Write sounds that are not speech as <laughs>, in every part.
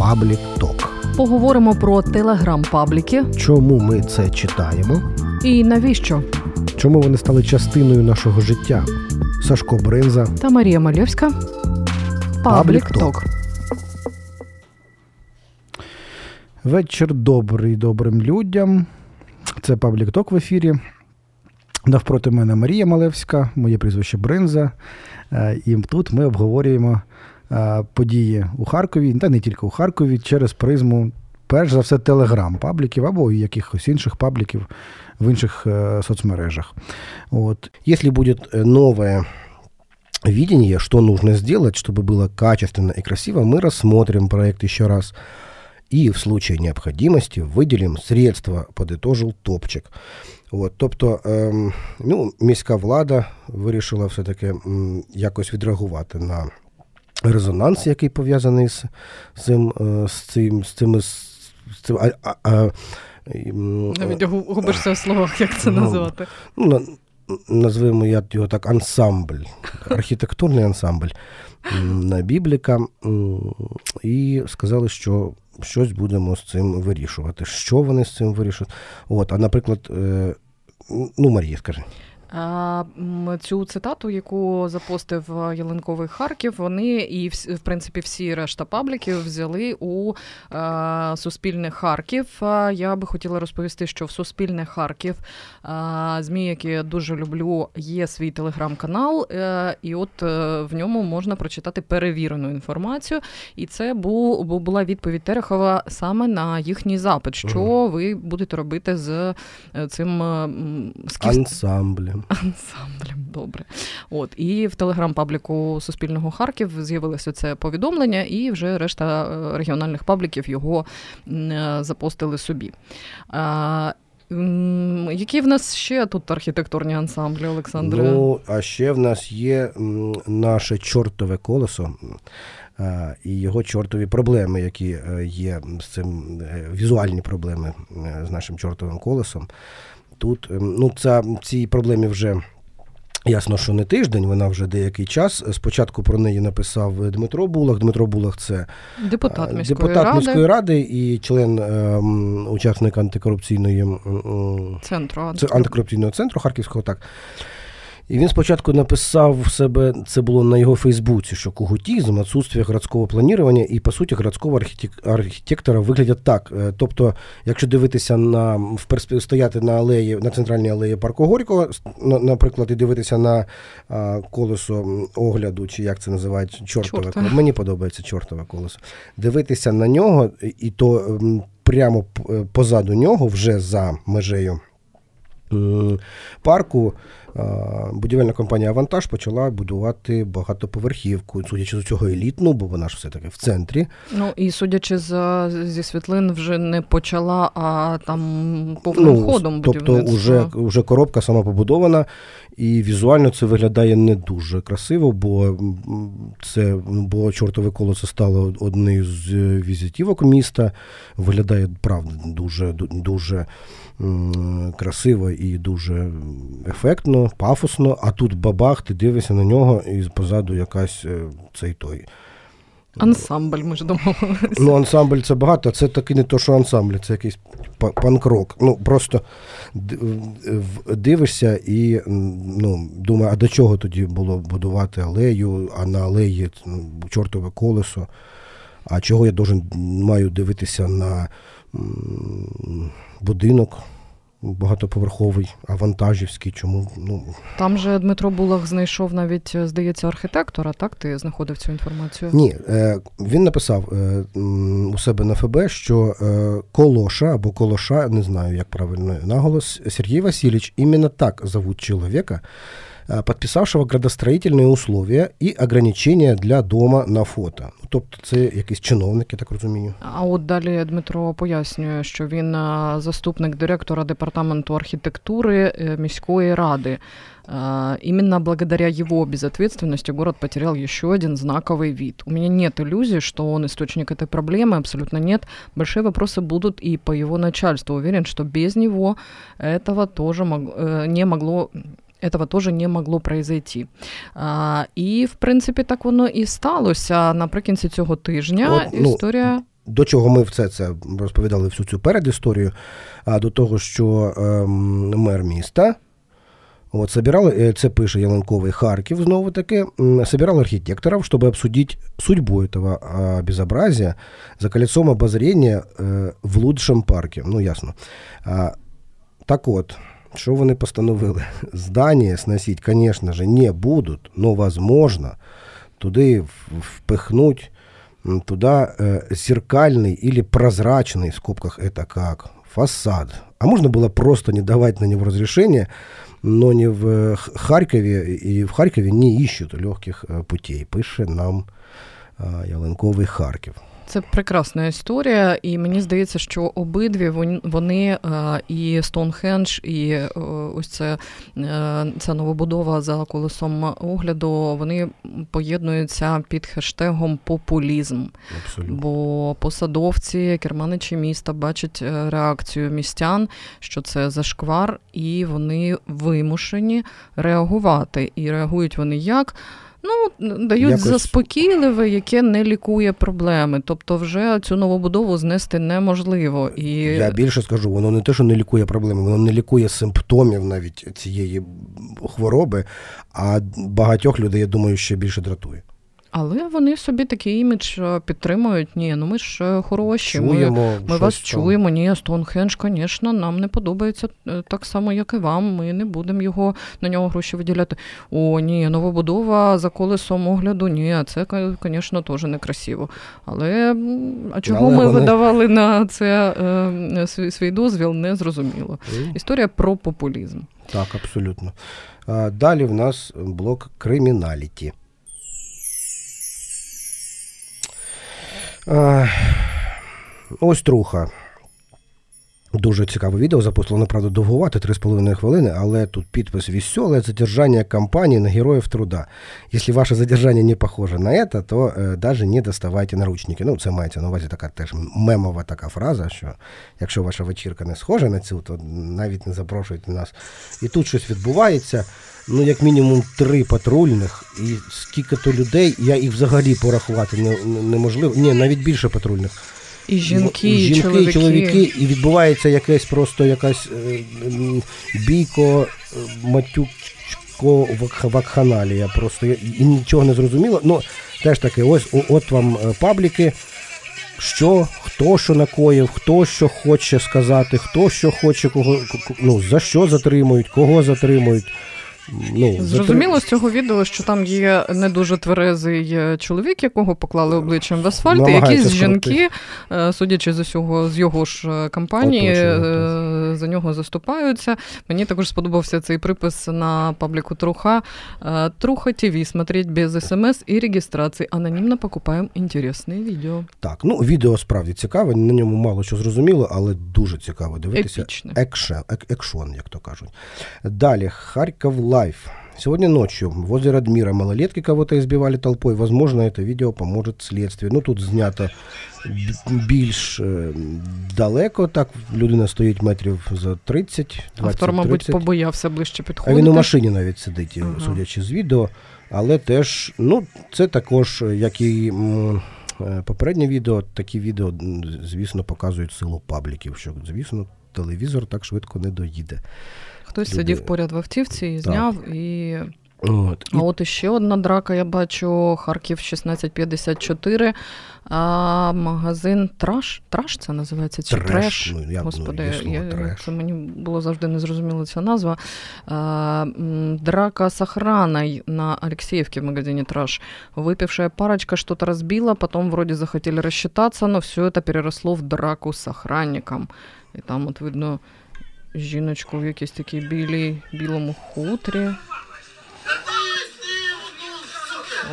Паблік Ток. Поговоримо про телеграм-пабліки. Чому ми це читаємо? І навіщо? Чому вони стали частиною нашого життя? Сашко Бринза та Марія Мальовська. Паблік Ток. Вечір добрий добрим людям. Це Паблік Ток в ефірі. Навпроти мене Марія Малевська, моє прізвище Бринза. Е, і тут ми обговорюємо події у Харкові, та не тільки у Харкові, через призму, перш за все, телеграм-пабліків або якихось інших пабліків в інших е, соцмережах. Вот. Если будет новое видение, что нужно сделать, чтобы было качественно и красиво, мы рассмотрим проект еще раз. І в случае необходимости виділимо средства, подытожил топчик. От, Тобто ем, ну, міська влада вирішила все-таки м, якось відреагувати на резонанс, який пов'язаний з цим, е, з цим, з цими. З цим а, а, а, Навіть губишся в словах, як це називати. Ну, Назвемо я його так ансамбль, архітектурний ансамбль на Бібліка. І сказали, що щось будемо з цим вирішувати. Що вони з цим вирішують? От, А наприклад, е, ну, Марія, скажи. Цю цитату, яку запостив Ялинковий Харків, вони і в принципі всі решта пабліків взяли у е, Суспільне Харків. Я би хотіла розповісти, що в Суспільне Харків змі, які я дуже люблю, є свій телеграм-канал, е, і от е, в ньому можна прочитати перевірену інформацію. І це був була відповідь Терехова саме на їхній запит, що ви будете робити з цим скіф... ансамблем ансамблем. Добре. От і в телеграм-пабліку Суспільного Харків з'явилося це повідомлення, і вже решта е, регіональних пабліків його е, запостили собі. Які в нас ще тут архітектурні ансамблі, Олександре? Ну, а ще в нас є наше чортове колесо і його чортові проблеми, які е, є з цим візуальні проблеми з нашим чортовим колесом. Тут ем, ну, ця, цій проблемі вже. Ясно, що не тиждень, вона вже деякий час. Спочатку про неї написав Дмитро Булах. Дмитро Булах це депутат міської депутат ради. міської ради і член ем, учасник антикорупційної центру антикорупційного центру Харківського так. І він спочатку написав в себе, це було на його Фейсбуці, що когутізм, отсутствие городського планування і, по суті, городського архітектора виглядять так. Е, тобто, якщо дивитися на в перспективі стояти на алеї, на центральній алеї парку Горького, наприклад, і дивитися на а, колесо огляду, чи як це називають, чортове Чорта. колесо. Мені подобається чортове колесо. Дивитися на нього, і то прямо е, позаду нього, вже за межею парку. Будівельна компанія Авантаж почала будувати багатоповерхівку, судячи з цього елітну, бо вона ж все-таки в центрі. Ну і судячи з, зі світлин, вже не почала, а там повним ну, ходом Тобто вже, вже коробка сама побудована, і візуально це виглядає не дуже красиво, бо це бо чортове коло це стало однією з візитівок міста. Виглядає правда дуже дуже красиво і дуже ефектно, пафосно, а тут бабах, ти дивишся на нього, і позаду якась е, цей той. Ансамбль, ми ж домовилися. Ну, ансамбль це багато, це таки не то, що ансамбль, це якийсь панк-рок. Ну, просто дивишся і ну, думаю, а до чого тоді було будувати алею, а на алеї ну, чортове колесо. А чого я должен, маю дивитися на будинок багатоповерховий, а вантажівський. Чому ну там же Дмитро Булах знайшов навіть, здається, архітектора. Так ти знаходив цю інформацію? Ні, е, він написав е, у себе на ФБ, що е, Колоша або Колоша, не знаю, як правильно наголос, Сергій Васильович іменно так зовуть чоловіка. Э, подписавшого градостроїтельні условия і ограничення для дома на фото. Тобто це якийсь чиновник, я так розумію. А от далі Дмитро пояснює, що він е, заступник директора департаменту архітектури е, міської ради. Именно благодаря его безответственности город потерял еще один знаковый вид. У меня нет иллюзий, что он источник этой проблемы, абсолютно нет. Большие вопросы будут и по его начальству. Уверен, что без него этого тоже мог, э, не могло этого тоже не могло произойти. А, І, в принципі, так воно і сталося наприкінці цього тижня. От, ну, Історія. до чого ми все це розповідали всю цю передісторію, а до того, що ем, мер міста. Вот, собирал, е, це пише Яленковий Харків, знову таки, собирал архитекторов, чтобы обсудить судьбу этого а, безобразия за кольцом обозрения э, в лучшем парке. Ну, ясно. А, так от, Що вони постановили? Здання сносить, конечно же, не будуть, но возможно туди впихнуть туда э, зеркальный или прозрачный, в скобках это как, фасад. А можно было просто не давать на него разрешение, но не в Харькове, и в Харькове не ищут легких э, путей, пише нам Яленковий Харків. Це прекрасна історія, і мені здається, що обидві вони е, і Стоунхендж, і е, ось це е, ця новобудова за колесом огляду. Вони поєднуються під хештегом популізм. Абсолютно. Бо посадовці, керманичі міста бачать реакцію містян, що це зашквар, і вони вимушені реагувати. І реагують вони як. Ну, дають Якось... заспокійливе, яке не лікує проблеми. Тобто, вже цю новобудову знести неможливо. І я більше скажу, воно не те, що не лікує проблеми, воно не лікує симптомів навіть цієї хвороби, а багатьох людей, я думаю, ще більше дратує. Але вони собі такий імідж е, підтримують. Ні, ну ми ж е, хороші. Чуємо, ми ми вас там. чуємо. Ні, Стоунхендж, звісно, нам не подобається е, так само, як і вам. Ми не будемо його на нього гроші виділяти. О, ні, новобудова за колесом огляду. Ні, це, звісно, теж некрасиво. Але а чого Але ми вони... видавали на це е, свій, свій дозвіл, не зрозуміло. Історія про популізм. Так, абсолютно. Далі в нас блок криміналіті. Ось труха. Дуже цікаве відео, запустило, правда, довгувати, 3,5 хвилини, але тут підпис «Веселое задержание компании на героїв труда. Якщо ваше задержання не похоже на это, то е, даже не доставайте наручники. Ну, це мається на увазі така теж мемова така фраза, що якщо ваша вечірка не схожа на цю, то навіть не запрошуйте нас. І тут щось відбувається. Ну, як мінімум три патрульних, і скільки то людей, я їх взагалі порахувати неможливо. Ні, навіть більше патрульних. І жінки, і жінки, чоловіки. і чоловіки, і відбувається якесь просто якась е, бійко, е, матючко вакханалія. Просто і нічого не зрозуміло. Ну, теж таки, ось от вам е, пабліки. Що, хто що накоїв, хто що хоче сказати, хто що хоче, кого ну за що затримують, кого затримують. Ну, Зрозуміло з цього відео, що там є не дуже тверезий е, чоловік, якого поклали обличчям в асфальт, і якісь жінки, е, судячи з усього з його ж е, кампанії, Оточення, за нього заступаються. Мені також сподобався цей припис на пабліку Труха. Труха ТВ смотреть без смс и регистрации. Анонимно покупаем интересное видео. Так, ну відео справді цікаве, на ньому мало що зрозуміло, але дуже цікаво дивитися. Екшен, екшон, як то кажуть. Далі Харків Лайф. Сегодня ночью возле Радмира малолетки кого-то избивали толпой. Возможно, это видео поможет следствию. Ну, тут знято більш е, далеко, так людина стоїть метрів за 30 20 Автор, мабуть, побоявся ближче підходити. А він у машині навіть сидить, ага. судячи з відео. Але теж, ну, це також, як і е, попереднє відео, такі відео, звісно, показують силу пабліків, що, звісно, телевізор так швидко не доїде. Хтось Люди. сидів поряд в автівці і зняв так. і. От. А от іще одна драка, я бачу, Харків 1654, а магазин Траш. Траш це називається? Чи Треш? треш? Ну, я, Господи, ну, я, треш. це мені було завжди незрозуміло ця назва. А, драка с охраной на Алексеевке в магазине Траш. Выпившая парочка что-то разбила, потом вроде захотели рассчитаться, но все это переросло в драку с охранником. І там от видно жіночку в якійсь такій білій, білому хутрі.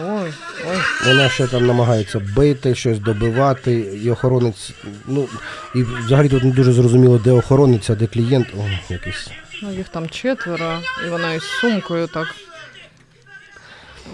Ой, ой. Вона ще там намагається бити, щось добивати, і охоронець. Ну, і взагалі тут не дуже зрозуміло, де охоронець, а де клієнт. О, якийсь. Ну, їх там четверо, і вона із сумкою так.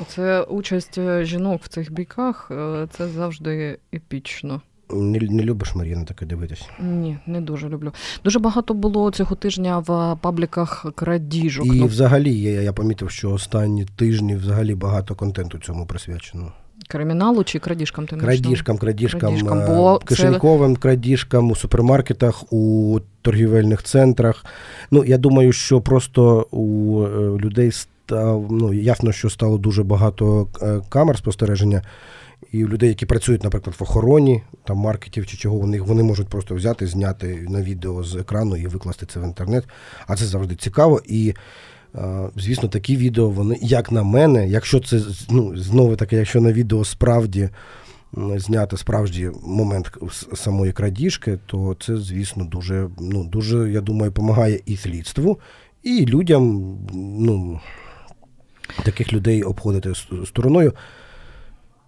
Це участь е, жінок в цих бійках, е, це завжди епічно. Не не любиш Мар'яна таке дивитись? Ні, не дуже люблю. Дуже багато було цього тижня в пабліках крадіжок. І ну... взагалі я я помітив, що останні тижні взагалі багато контенту цьому присвячено. Криміналу чи крадіжкам? Ти крадіжкам, крадіжкам, крадіжкам е, бо кишеньковим це... крадіжкам у супермаркетах, у торгівельних центрах. Ну, я думаю, що просто у е, людей став, ну, ясно, що стало дуже багато е, камер спостереження. І людей, які працюють, наприклад, в охороні там маркетів чи чого, вони вони можуть просто взяти, зняти на відео з екрану і викласти це в інтернет. А це завжди цікаво. І Звісно, такі відео, вони, як на мене, якщо це ну, знову таки, якщо на відео справді зняти справді момент самої крадіжки, то це, звісно, дуже, ну, дуже, я думаю, допомагає і слідству, і людям, ну, таких людей обходити стороною.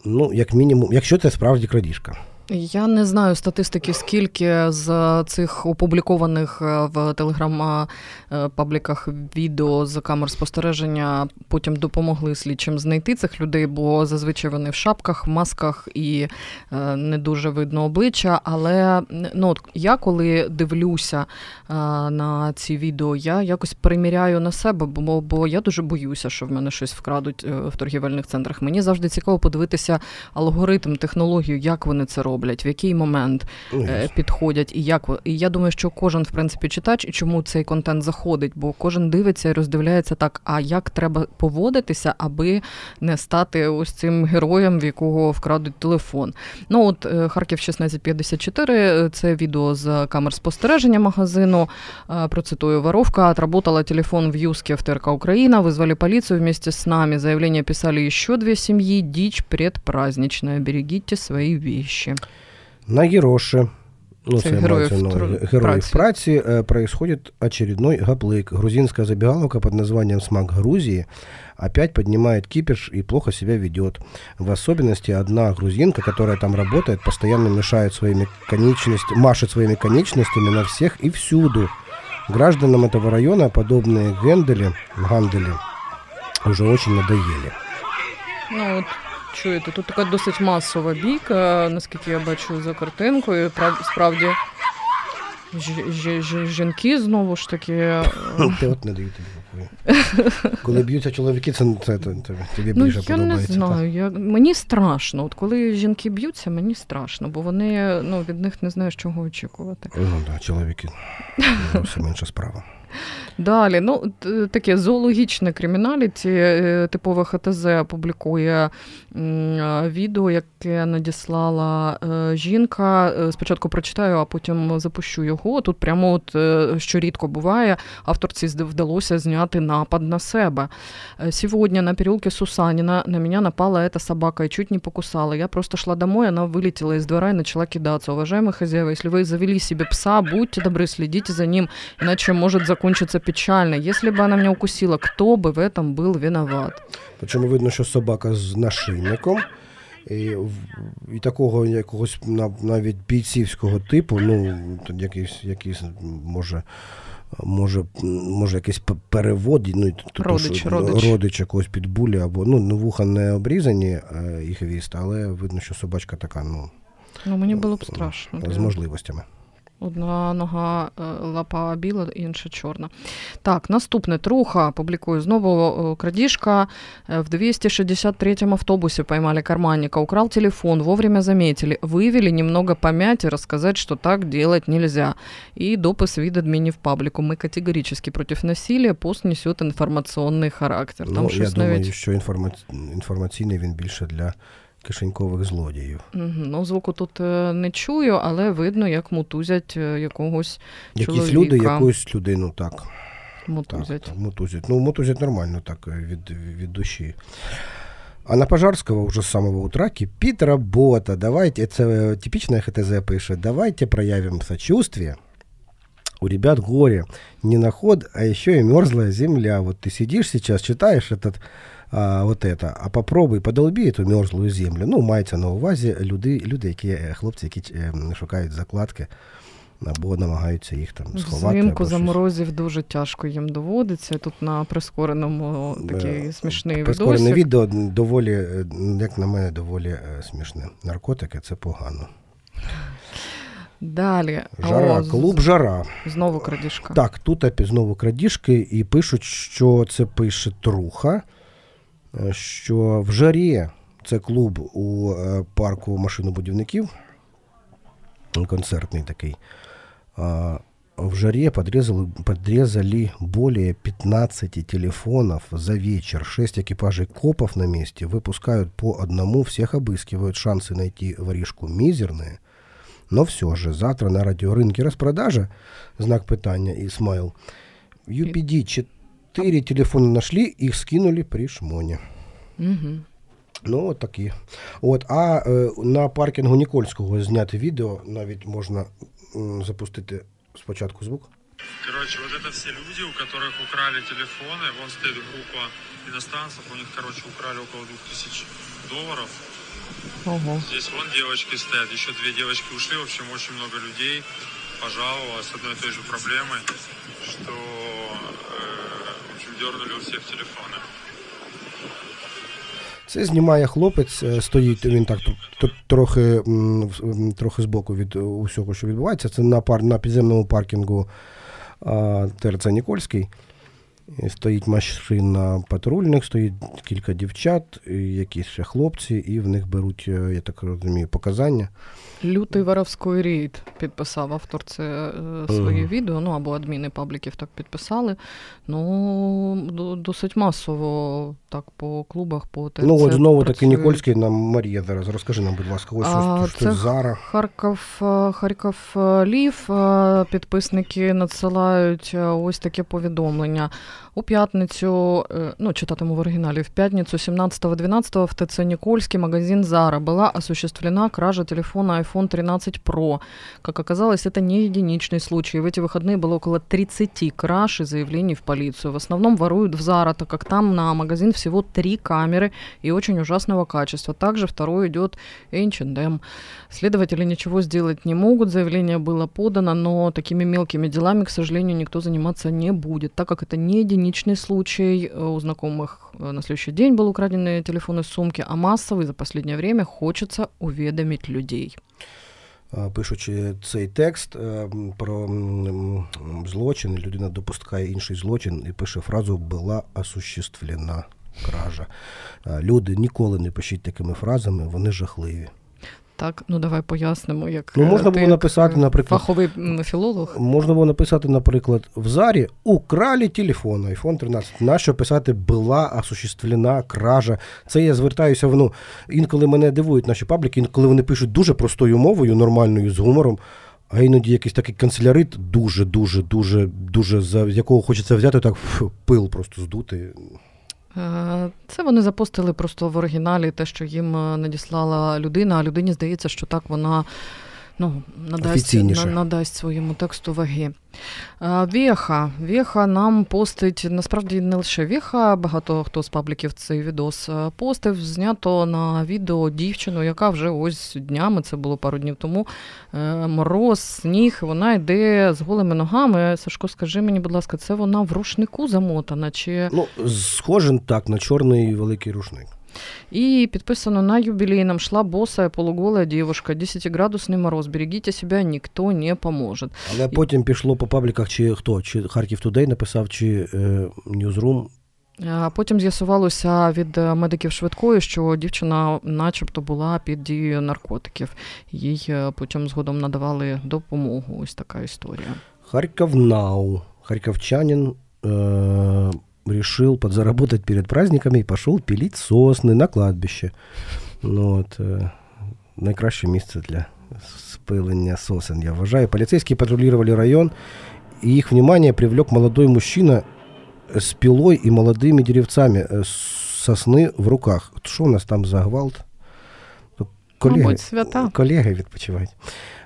Ну, як мінімум, якщо це справді крадіжка. Я не знаю статистики, скільки з цих опублікованих е, в телеграм-пабліках відео з камер спостереження потім допомогли слідчим знайти цих людей, бо зазвичай вони в шапках, масках і е, не дуже видно обличчя. Але ну, я коли дивлюся е, на ці відео, я якось приміряю на себе, бо, бо я дуже боюся, що в мене щось вкрадуть в торгівельних центрах. Мені завжди цікаво подивитися алгоритм, технологію, як вони це роблять роблять, в який момент е, підходять, і як І я думаю, що кожен, в принципі, читач і чому цей контент заходить, бо кожен дивиться і роздивляється так, а як треба поводитися, аби не стати ось цим героєм, в якого вкрадуть телефон. Ну от е, Харків 1654, е, це відео з камер спостереження магазину. Процитую, воровка отработала телефон в Юске в ТРК Украина, вызвали полицию вместе с нами. Заявление писали еще две семьи, дичь предпраздничная. Берегите свои вещи. На Героше, ну, це, це героїв, героїв праці. праці, э, происходит очередной гаплык. Грузинская забегаловка под названием «Смак Грузии» опять поднимает кипиш и плохо себя ведет. В особенности одна грузинка, которая там работает, постоянно мешает своими конечностями, машет своими конечностями на всех и всюду. Гражданам этого района подобные гендели, гандели уже очень надоели. Ну вот чуєте, тут така досить масова бійка, наскільки я бачу за картинкою. Справді жінки знову ж таки. Е, Ти от не дають тобі <laughs> Коли б'ються чоловіки, це це, тобі ну, більше я подобається. Я не знаю. Я, Мені страшно. От коли жінки б'ються, мені страшно, бо вони ну, від них не знаєш, чого очікувати. Ну так, чоловіки все менша справа. <laughs> Далі, ну таке зоологічне криміналіті, е, типове ХТЗ публікує відео, яке надіслала е, жінка. Е, спочатку прочитаю, а потім запущу його. Тут прямо от що рідко буває, авторці вдалося зняти напад на себе. Сьогодні на переулке Сусанина на меня напала эта собака и чуть не покусала. Я просто шла домой, она вылетела из двора и начала кидаться. Уважаемые хозяева, если вы завели себе пса, будьте добры, следите за ним, иначе может закончиться печально. Если бы она меня укусила, кто бы в этом был виноват? Причому видно, що собака з нашийником. І і такого якогось навіть бійцівського типу, ну, якийсь, якийсь може, може, може якийсь перевод, ну, родич, що, родич. родич якогось підбулі, або ну, вуха не обрізані і хвіст, але видно, що собачка така, ну. Ну, мені було б страшно. З можливостями. Одна нога е, лапа біла, інша чорна. Так, наступне труха. Публікую знову крадіжка. Е, в 263-м автобусе поймали карманника, украл телефон, вовремя заметили, вывели немного помять и рассказать, что так делать нельзя. И допис від адмінів пабліку. Ми категорически против насилия, пост несет інформаційний характер. Там ну, я думаю, навіть... що інформаційний він більше для кишенькових злодіїв. Ну, звуку тут е, не чую, але видно, як мутузять е, якогось. Якісь чоловіка. люди, якусь людину, так. Мутузять. Так, мутузять. Ну, мутузять нормально, так, е, від, від душі. А на Пожарского уже с самого утра кипит работа. Давайте, это типичная ХТЗ пишет, давайте проявим сочувствие. У ребят горе, не на ход, а еще и мерзлая земля. Вот ты сидишь сейчас, читаешь этот а, вот это, а попробуй подолбі ту мерзлу землю. Ну, мається на увазі люди, люди, які е, хлопці, які е, шукають закладки. Або намагаються їх там сховати. Взимку заморозів дуже тяжко їм доводиться. Тут на прискореному такий смішний Прискорене відео доволі, е, як на мене, доволі смішне. Наркотики це погано. Далі. Жара, О, клуб жара. Знову крадіжка. Так, тут знову крадіжки, і пишуть, що це пише труха. що в жарі це клуб у е, парку машинобудівників, концертний такий. В жаре подрезали, подрезали более 15 телефонов за вечер. Шесть экипажей копов на месте выпускают по одному, всех обыскивают. Шансы найти воришку мизерные. Но все же, завтра на радиорынке распродажа, знак питания и смайл. UPD 4 телефона нашли, их скинули при шмоне. Угу. Ну, от такі. От, А е, на паркінгу Нікольського зняти відео, навіть можна м, запустити спочатку звук. Короче, вот это все люди, у которых украли телефоны. Вон стоит группа иностранцев, у них, короче, украли около 2000 долларов. Ого. Здесь вон девочки стоят, еще две девочки ушли. В общем, очень много людей пожаловалось с одной и той же проблемой, что, э, в общем, дернули у всіх телефони. Це знімає хлопець, е, стоїть він так трохи, трохи збоку від е, усього, що відбувається. Це на, пар, на підземному паркінгу ТРЦ Нікольський. І Стоїть машина патрульних, стоїть кілька дівчат, якісь ще хлопці, і в них беруть, е, я так розумію, показання. Лютий воровський рейд підписав автор це е, своє Ага. відео, ну або адміни пабліків так підписали. Ну, досить масово так по клубах, по ТЦ ну, от знову таки. Нікольський нам Марія зараз розкажи нам, будь ласка, ось А, що, це це Зара. Харків, е, Харків е, Лів. е, Підписники надсилають ось таке повідомлення. У п'ятницю, ну, читатиму в оригіналі, в пятницу 17-12 в ТЦ Никольский магазин Zara была осуществлена кража телефона iPhone 13 Pro. Как оказалось, это не единичный случай. В эти выходные было около 30 краж и заявлений в полицию. В основном воруют в Zara, так как там на магазин всего три камеры и очень ужасного качества. Также второй идет H&M. Следователи ничего сделать не могут, заявление было подано, но такими мелкими делами, к сожалению, никто заниматься не будет, так как это не единичный случай. Э, У знакомых э, на следующий день был украденный телефон из сумки, а массовый за последнее время хочется уведомить людей. А, Пишучи цей текст е, м, про м, м, злочин, людина допускає інший злочин і пише фразу була осуществлена кража. А, Люди ніколи не пишіть такими фразами, вони жахливі. Так, ну давай пояснимо, як Ну, е, можна ти було написати, е, наприклад, фаховий філолог. Можна було написати, наприклад, в зарі украли телефон, iPhone 13. Нащо писати була осуществлена кража? Це я звертаюся. Ну, інколи мене дивують наші пабліки, інколи вони пишуть дуже простою мовою, нормальною, з гумором. А іноді якийсь такий канцелярит дуже, дуже, дуже, дуже, за якого хочеться взяти так ф, пил просто здути. Е, Це вони запостили просто в оригіналі те, що їм е, надіслала людина, а людині здається, що так вона ну, надасть, надасть своєму тексту ваги. Е, Веха. Веха нам постить, насправді не лише Веха, багато хто з пабліків цей відос постив. Знято на відео дівчину, яка вже ось днями, це було пару днів тому. е, Мороз, сніг, вона йде з голими ногами. Сашко, скажи мені, будь ласка, це вона в рушнику замотана? чи... Ну, схоже так на чорний великий рушник. И підписано на юбилейном шла босая полуголая девушка, 10-градусный мороз. Берегите себя, никто не поможет. Але потім пішло по пабліках, чи хто, чи Харків Тудей написав, чи е. А Потім з'ясувалося від е, медиків швидкої, що дівчина, начебто, була під дією наркотиків. Їй е, потім згодом надавали допомогу. Ось така історія. Харьков Нау. Харьковчанин э, решил подзаработать перед праздниками и пошел пилить сосны на кладбище. Ну, от, е, найкраще місце для спилення сосен, я вважаю. Полицейские патрулировали район, и их внимание привлек молодой мужчина с пилой и молодыми деревцами э, сосны в руках. Що у нас там за гвалт? Тут Мабуть, свята. Коллеги відпочивають.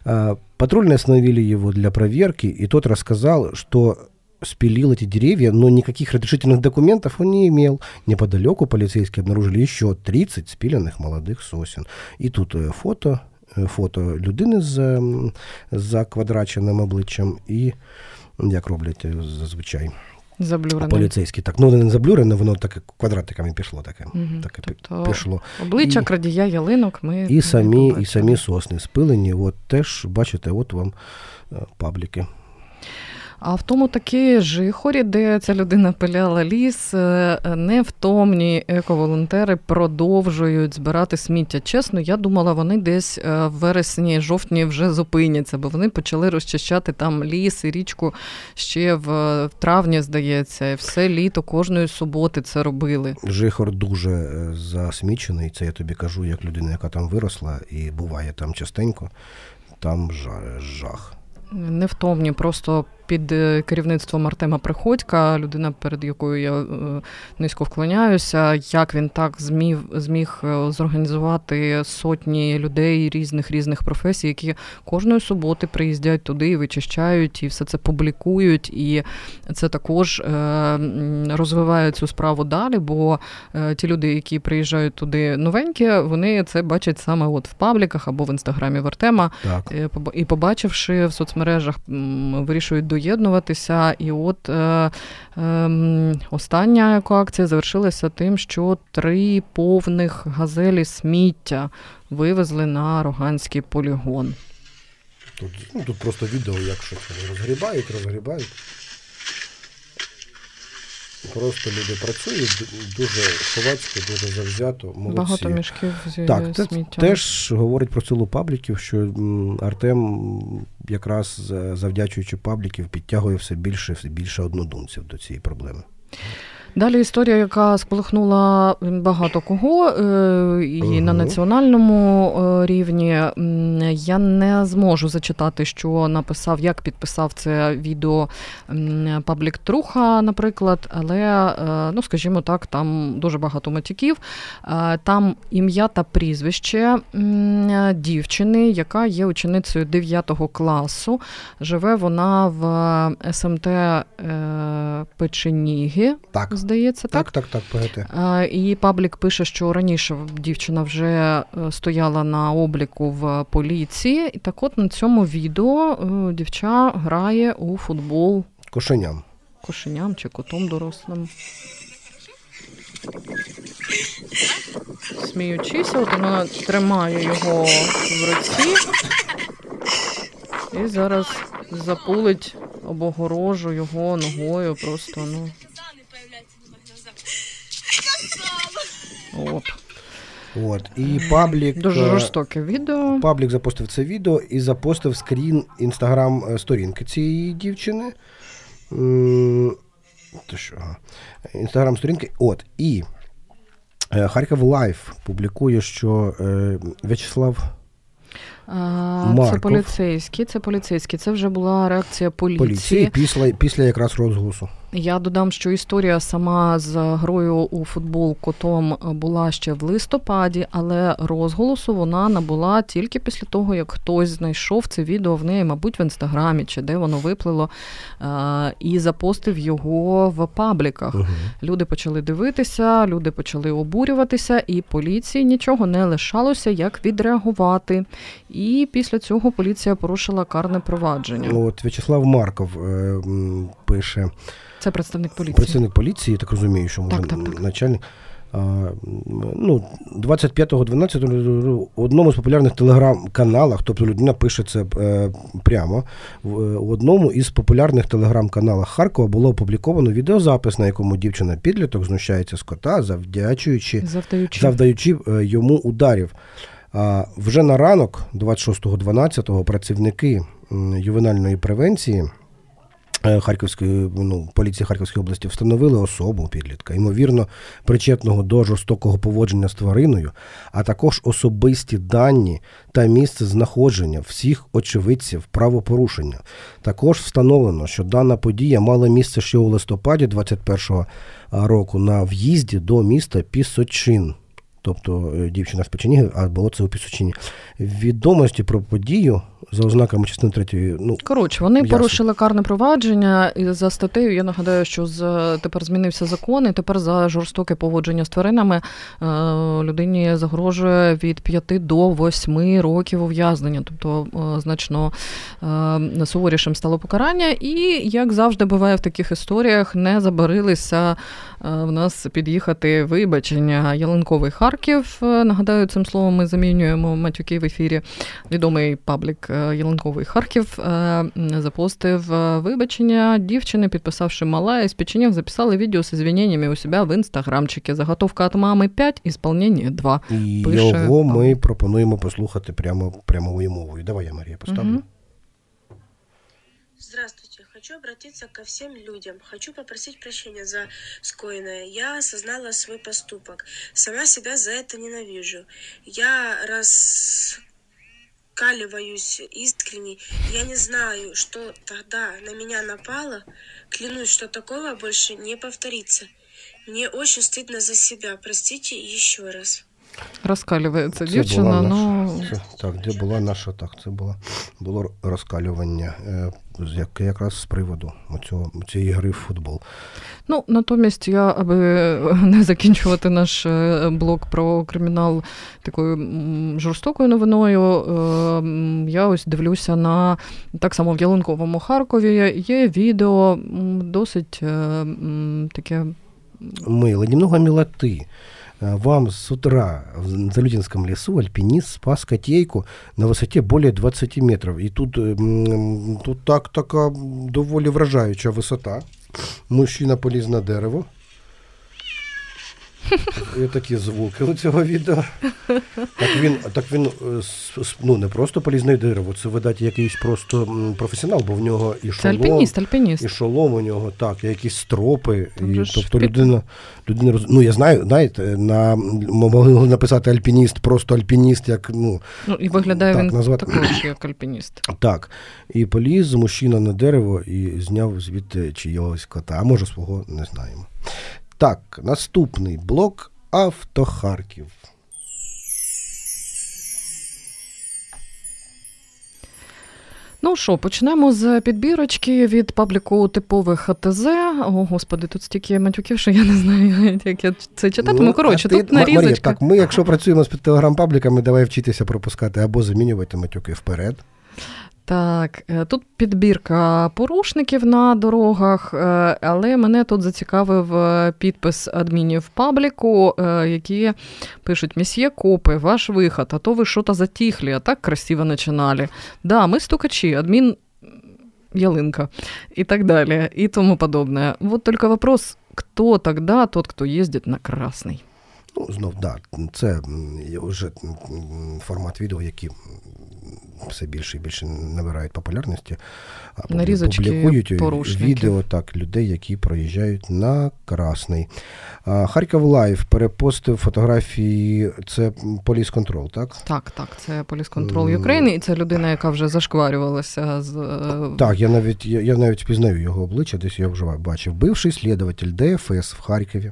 А, Патрульные остановили его для проверки, и тот рассказал, что спилил эти деревья, но никаких разрешительных документов он не имел. Неподалеку полицейские обнаружили еще 30 спиленных молодых сосен. И тут э, фото, э, фото людини з, ем, з заквадраченим обличчям і, як роблять е, зазвичай, Заблюрене. поліцейські. Так, ну не заблюрене, воно таке квадратиками пішло, таке, Мгм. таке пі- Тобто пішло. Обличчя І- крадія ялинок ми І не самі, і побачили. самі сосни спилені. От теж, бачите, от вам е, пабліки. А в тому такі жихорі, де ця людина пиляла ліс, е, невтомні ековолонтери продовжують збирати сміття. Чесно, я думала, вони десь е, в вересні, жовтні вже зупиняться, бо вони почали розчищати там ліс і річку ще в травні, здається, все літо кожної суботи це робили. Жихор дуже е, засмічений. Це я тобі кажу, як людина, яка там виросла і буває там частенько. Там жах. Невтомні, просто під е, керівництвом Артема Приходька, людина, перед якою я е, низько вклоняюся, як він так зміг зміг е, зорганізувати сотні людей різних різних професій, які кожної суботи приїздять туди, і вичищають і все це публікують. І це також розвиває цю справу далі. Бо ті люди, які приїжджають туди новенькі, вони це бачать саме от в пабліках або в інстаграмі в Артема. Так. І побачивши в соцмережах, вирішують до доєднуватися. І от е, е, остання екоакція завершилася тим, що три повних газелі сміття вивезли на Роганський полігон. Тут ну, тут просто відео, як щось розгрібають, розгрібають. Просто люди працюють дуже ховацько, дуже завзято. молодці. Багато мішків зі Так, це сміттям. теж говорить про силу пабліків, що Артем, якраз завдячуючи пабліків, підтягує все більше все більше однодумців до цієї проблеми. Далі історія, яка сполихнула багато кого е, і угу. на національному е, рівні. Я не зможу зачитати, що написав, як підписав це відео Паблік Труха, наприклад, але, е, ну, скажімо так, там дуже багато матюків. Там ім'я та прізвище дівчини, яка є ученицею 9 класу. Живе вона в СМТ Печеніги. Так здається, так? Так, так, так, ПГТ. І паблік пише, що раніше дівчина вже е, стояла на обліку в поліції. І так от на цьому відео е, дівча грає у футбол кошеням. Кошеням чи котом дорослим. Сміючися, от вона тримає його в руці і зараз запулить обогорожу його ногою просто, ну. Оп. От. І паблік. Дуже е, жорстоке відео. Паблік запостив це відео і запостив скрін інстаграм-сторінки цієї дівчини. То що? Інстаграм-сторінки. От. І е, Харків Лайф публікує, що е, В'ячеслав. Марков. Це поліцейські, це поліцейські. Це вже була реакція поліції. Поліції після після якраз розголосу. Я додам, що історія сама з грою у футбол котом була ще в листопаді, але розголосу вона набула тільки після того, як хтось знайшов це відео в неї, мабуть, в інстаграмі чи де воно виплило, і запостив його в пабліках. Угу. Люди почали дивитися, люди почали обурюватися, і поліції нічого не лишалося, як відреагувати. І після цього поліція порушила карне провадження. От В'ячеслав Марков е, пише. Це представник поліції. Представник поліції, так розумію, що може так, так, так. начальник. А, ну, 25.12 в одному з популярних телеграм-каналах, тобто людина пише це е, прямо, в, е, в одному із популярних телеграм-каналах Харкова було опубліковано відеозапис, на якому дівчина підліток знущається з кота, завдячуючи, завдаючи, завдаючи е, йому ударів. Вже на ранок, 26.12, працівники ювенальної превенції. Е, Харківської ну, поліції Харківської області встановили особу підлітка, ймовірно, причетного до жорстокого поводження з твариною, а також особисті дані та місце знаходження всіх очевидців правопорушення. Також встановлено, що дана подія мала місце ще у листопаді 2021 року на в'їзді до міста Пісочин тобто е, дівчина з Печеніги, а було це у Пісочині. Відомості про подію за ознаками частини третьої. Ну коротше, вони ясно. порушили карне провадження і за статтею. Я нагадаю, що з тепер змінився закон, і тепер за жорстоке поводження з тваринами е, людині загрожує від 5 до 8 років ув'язнення, тобто е, значно суворішим стало покарання. І як завжди буває в таких історіях, не забарилися в нас під'їхати вибачення ялинковий Харків. Нагадаю, цим словом ми замінюємо матюки в ефірі. Відомий паблік Ялинковий Харків запостив вибачення дівчини, підписавши мала із печенів, записали відео з извиненнями у себе в інстаграмчикі. Заготовка від мами 5, ісполнення 2. І Пише... його ми пропонуємо послухати прямо прямовою мовою. Давай я Марія поставлю. Угу. Хочу обратиться ко всем людям. Хочу попросить прощения за скоенное. Я осознала свой поступок. Сама себя за это ненавижу. Я раскаливаюсь искренне. Я не знаю, что тогда на меня напало. Клянусь, что такого больше не повторится. Мне очень стыдно за себя. Простите еще раз. Розкалюється дівчина. ну... Це, так, де була наша, так, це було було розкалювання е, як, якраз з приводу цього, цієї гри в футбол. Ну, натомість я, аби <laughs> не закінчувати наш е, блок про кримінал такою жорстокою новиною, е, я ось дивлюся на так само в Ялинковому Харкові. Є відео досить таке. Мило, немного милоти. Э, вам с утра в Залютинском лесу альпинист спас котейку на высоте более 20 метров. І тут э, тут так така доволі вражаюча висота. Мужчина поліз на дерево. Є такі звуки у цього відео. Так він так він е, ну, не просто полізне дерево, це, видать, якийсь просто професіонал, бо в нього і шолом, це альпініст, альпініст. і шолом у нього, так, і якісь стропи. І, тобто людина людина роз... Ну, я знаю, знаєте, на могли написати альпініст, просто альпініст, як. ну, ну І виглядає так, він назвати... також як альпініст. Так. І поліз мужчина на дерево і зняв звідти чийогось кота, а може свого не знаємо. Так, наступний блок Автохарків. Ну що, почнемо з підбірочки від пабліку типових АТЗ. О, господи, тут стільки матюків, що я не знаю, <laughs> як я це читатиму. Ну, Коротше, тут ти, нарізочка. Марія, так, ми, якщо працюємо з телеграм-пабліками, давай вчитися пропускати або замінювати матюки вперед. Так, е, тут підбірка порушників на дорогах, е, але мене тут зацікавив е, підпис адмінів пабліку, які пишуть: Месьє копи, ваш виход, а то ви що-то затихли, а так красиво починали. Да, ми стукачі, адмін ялинка і так далі, і тому подобне. Вот только вопрос, кто тогда тот, кто ездит на красный? Ну, знов, да, це вже формат відео, який все більше і більше набирають популярності, Нарізочки, публікують відео так, людей, які проїжджають на Красний. Харків Лайв перепостив фотографії. Це Police Control, так? Так, так, це Police Control України, і це людина, яка вже зашкварювалася з. Е, так, я навіть я, я навіть впізнаю його обличчя, десь я вже бачив. Бивший следователь ДФС в Харкові,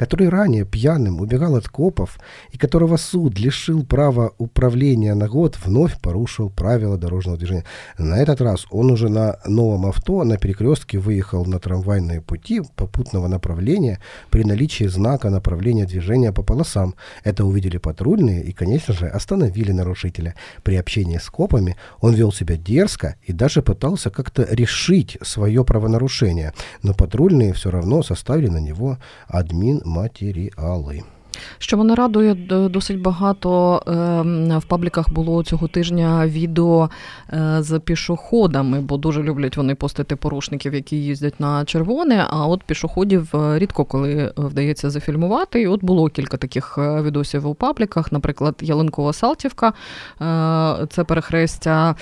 який ранее пьяным убегал от копов и которого суд лишил права управления на год, вновь порушил правила дорожного движения. На этот раз он уже на новом авто на перекрестке выехал на трамвайные пути попутного направления при наличии знака направления движения по полосам. Это увидели патрульные и, конечно же, остановили нарушителя. При общении с копами он вел себя дерзко и даже пытался как-то решить свое правонарушение, но патрульные все равно составили на него админ материалы. Що мене радує, досить багато ем, в пабліках було цього тижня відео е, з пішоходами, бо дуже люблять вони постити порушників, які їздять на червоне. А от пішоходів е, рідко коли вдається зафільмувати. І от було кілька таких е, відосів у пабліках. Наприклад, Ялинкова Салтівка, це перехрестя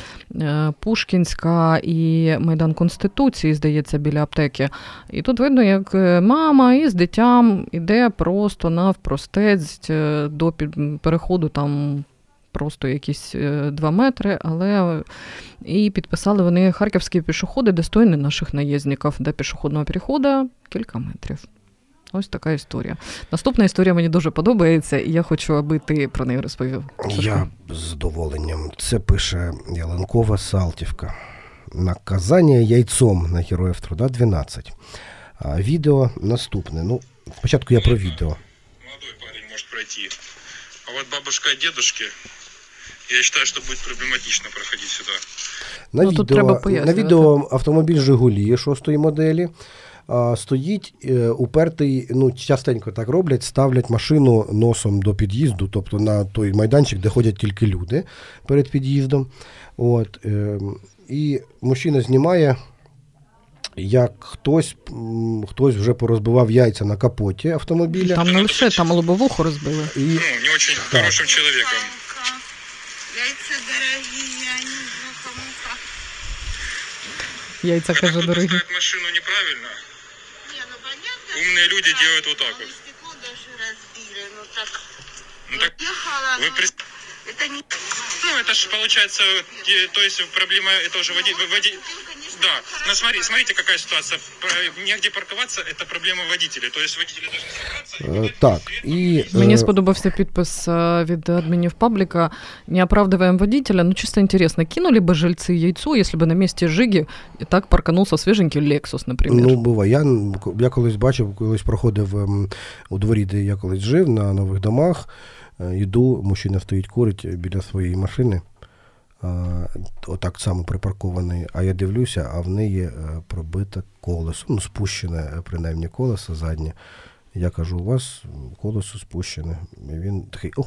Пушкінська і Майдан Конституції, здається, біля аптеки. І тут видно, як мама із дитям іде просто навпрост стець е, до переходу там. Просто якісь е, два метри, але і підписали вони харківські пішоходи, достойні наших наїзників до пішохідного переходу кілька метрів. Ось така історія. Наступна історія мені дуже подобається, і я хочу, аби ти про неї розповів. Я з задоволенням. Це пише Ялинкова Салтівка. Наказання яйцом на героїв труда 12. А Відео наступне. Ну, спочатку я про відео может пройти. А вот бабушка и дедушки, я считаю, что будет проблематично проходить сюда. На, ну, відео, на відео автомобіль Жигулі шостої моделі. а, стоїть е, упертий, ну, частенько так роблять, ставлять машину носом до під'їзду, тобто на той майданчик, де ходять тільки люди перед під'їздом. От, е, і мужчина знімає. Як хтось м, хтось вже порозбивав яйця на капоті автомобіля. Там не лише там лобовуху розбили. І Ну, не очень Так. хорошим человеком. Яйца дорогие, я не знаю, кому как. Яйця каже Кто-то дорогі. ставит машину неправильно. Не, ну понятно. Умные что люди неправильно, делают вот так но вот. Стекло даже разбили, ну так. Ну так Ехала, вы ну, прис- это не... Ну, это же получается, э, то есть проблема это уже води... води... Да, но смотри, смотрите, какая ситуация. Про- Негде парковаться, это проблема водителя. То есть водители должны собраться. е, так, і Мені е, сподобався підпис е, від адмінів пабліка. Не оправдываем водителя. Ну, чисто интересно, кинули бы жильцы яйцо, если бы на месте Жиги и так парканулся свеженький Lexus, например. Ну, буває. Я, я колись бачив, колись проходив ем, у дворі, де я колись жив, на нових домах. Е, Йду, мужчина стоїть, курить біля своєї машини. Отак само припаркований. А я дивлюся, а в неї е, пробите колесо. Ну, спущене, е, принаймні, колесо заднє. Я кажу, у вас колесо спущене. І він такий, о,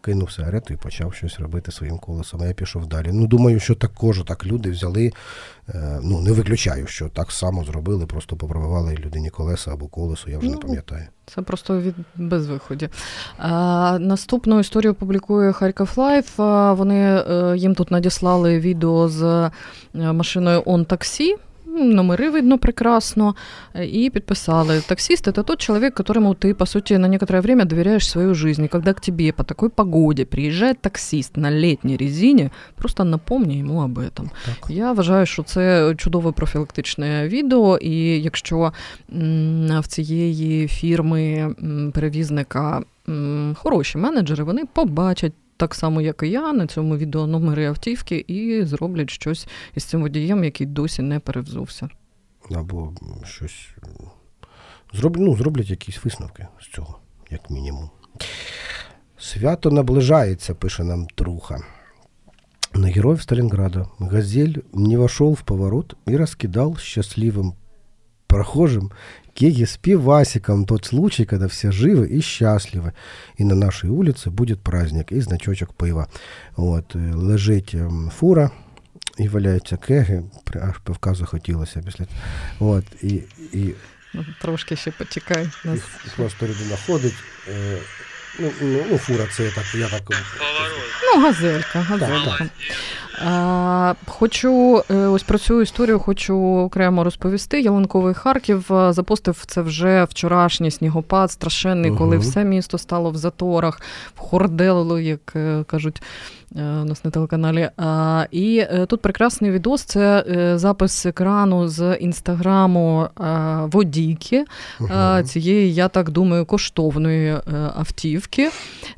кинув сигарету і почав щось робити своїм колесом. А я пішов далі. Ну, думаю, що також так люди взяли. е, Ну, не виключаю, що так само зробили, просто попробували людині колеса або колесо, я вже не Ну, пам'ятаю. Це просто від безвиході. А, наступну історію публікує Харків Лайф. Вони е, їм тут надіслали відео з е, машиною Он таксі, Номери видно прекрасно. Э, И подписали. Таксист – это тот человек, которому ты, по сути, на некоторое время доверяешь свою жизнь. И когда к тебе по такой погоде приезжает таксист на летней резине, просто напомни йому об этом. Так. Я вважаю, що це чудове профілактичне відео, і якщо м, в цієї фірми м, перевізника м, хороші менеджери, вони побачать. так само, як і я, на цьому відео номери автівки і зроблять щось із цим водієм, який досі не перевзувся. Або щось зроб... ну, зроблять якісь висновки з цього, як мінімум. Свято наближається, пише нам Труха. На героев Сталинграда «Газель» не вошел в поворот и раскидал счастливым прохожим кеги с пивасиком тот случай, когда все живы и счастливы. И на нашей улице будет праздник и значочок пива. От, е, лежить фура і валяються кеги, аж пивка захотілося після. От, і, і, Ну, Трошки ще почекай. і Нас... просто людина ходить. Е, ну, ну, ну, фура, це так, я так. Ну, газелька, газелька. А, хочу е, ось про цю історію хочу окремо розповісти. Ялинковий Харків е, запостив це вже вчорашній снігопад, страшенний, коли все місто стало в заторах, в хорделу, як е, кажуть у нас на телеканалі. І е, тут прекрасний відос. Це е, запис екрану з інстаграму е, водійки е, цієї, я так думаю, коштовної е, автівки.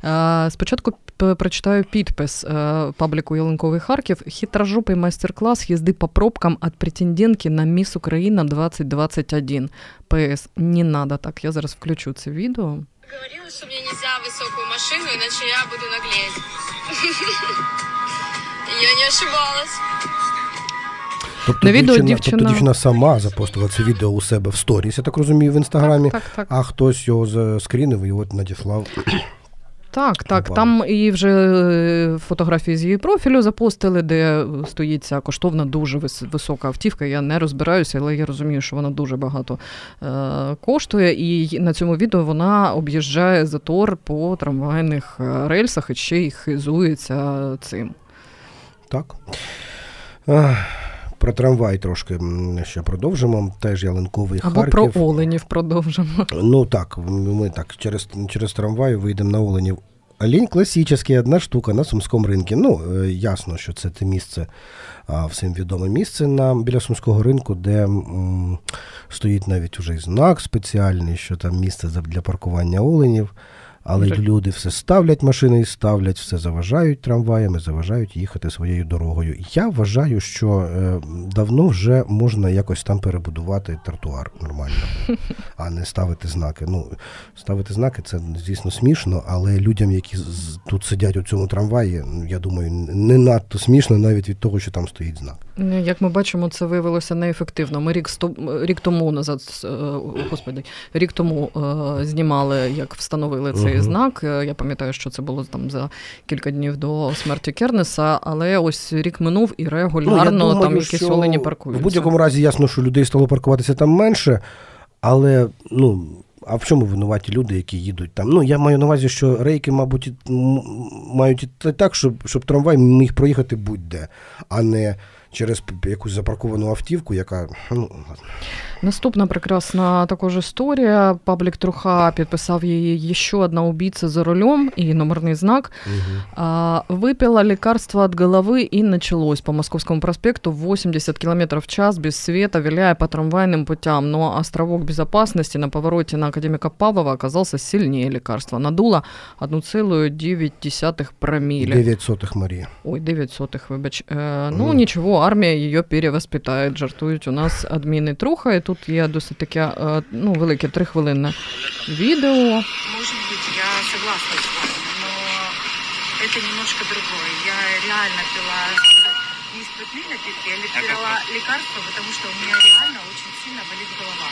Е, Спочатку прочитаю підпис е, пабліку Ялинковий Харків. Хитрожопий майстер-клас їзди по пробкам від претендентки на Міс Україна 2021. ПС. Не надо так. Я зараз включу це відео. Говорила, что мне нельзя высокую машину, иначе я буду наглеть. <laughs> Я не ошибалась. Тобто На відео дівчина, дівчина- тобто дівчина сама запостила це відео у себе в сторіс, я так розумію, в інстаграмі, Так, так, так. а хтось його заскрінив і от надіслав. Так, так. Там і вже е, фотографії з її профілю запостили, де стоїть ця коштовна, дуже висока автівка. Я не розбираюся, але я розумію, що вона дуже багато е, коштує. І на цьому відео вона об'їжджає затор по трамвайних е, рельсах і ще й хизується цим. Так. Про трамвай трошки ще продовжимо. Теж ялинковий Або Харків. про оленів продовжимо. Ну так, ми так через, через трамвай вийдемо на Оленів. Олень класичний, одна штука на Сумському ринку. Ну, е, ясно, що це те місце, всім відоме місце на, біля Сумського ринку, де м, стоїть навіть уже і знак спеціальний, що там місце для паркування оленів. Але Вже- люди все ставлять машини і ставлять, все заважають трамваями, заважають їхати своєю дорогою. Я вважаю, що е, давно вже можна якось там перебудувати тротуар нормально, <laughs> а не ставити знаки. Ну, ставити знаки це звісно смішно, але людям, які з- тут сидять у цьому трамваї, я думаю, не надто смішно навіть від того, що там стоїть знак. Ну, Як ми бачимо, це виявилося неефективно. Ми рік сто рік тому назад, е, господи, рік тому е, знімали, як встановили цей Мгм. знак. Е, Я пам'ятаю, що це було там за кілька днів до смерті Кернеса, але ось рік минув і регулярно там якісь Ну, що олені В паркуються. будь-якому разі ясно, що людей стало паркуватися там менше, але ну. А в чому винуваті люди, які їдуть там? Ну, я маю на увазі, що рейки, мабуть, мають іти так, щоб, щоб трамвай міг проїхати будь-де, а не через п- якусь запарковану автівку, яка. Ну, ладно. Наступна прекрасна також історія. Паблік Труха підписав її ще одна убійця за рулем і номерний знак. А, Выпила лекарство от головы и началось по Московскому проспекту 80 км в час без света, виляя по трамвайным путям. Но островок безопасности на повороте на Академика Павлова оказался сильнее лекарства. Надуло 1,9 промилле. 9 сотих Марія. Ой, 9 сотых, вибач. Е, ну, Мгм. нічого, армія її перевоспитає. Жартують у нас адміни Труха. І тут є досить таке, е, ну, велике трихвилинне відео. Может быть, я согласна с вами, но это немножко другое. Я реально пила не спиртные напитки, я пила лекарства, потому что у меня реально очень сильно болит голова.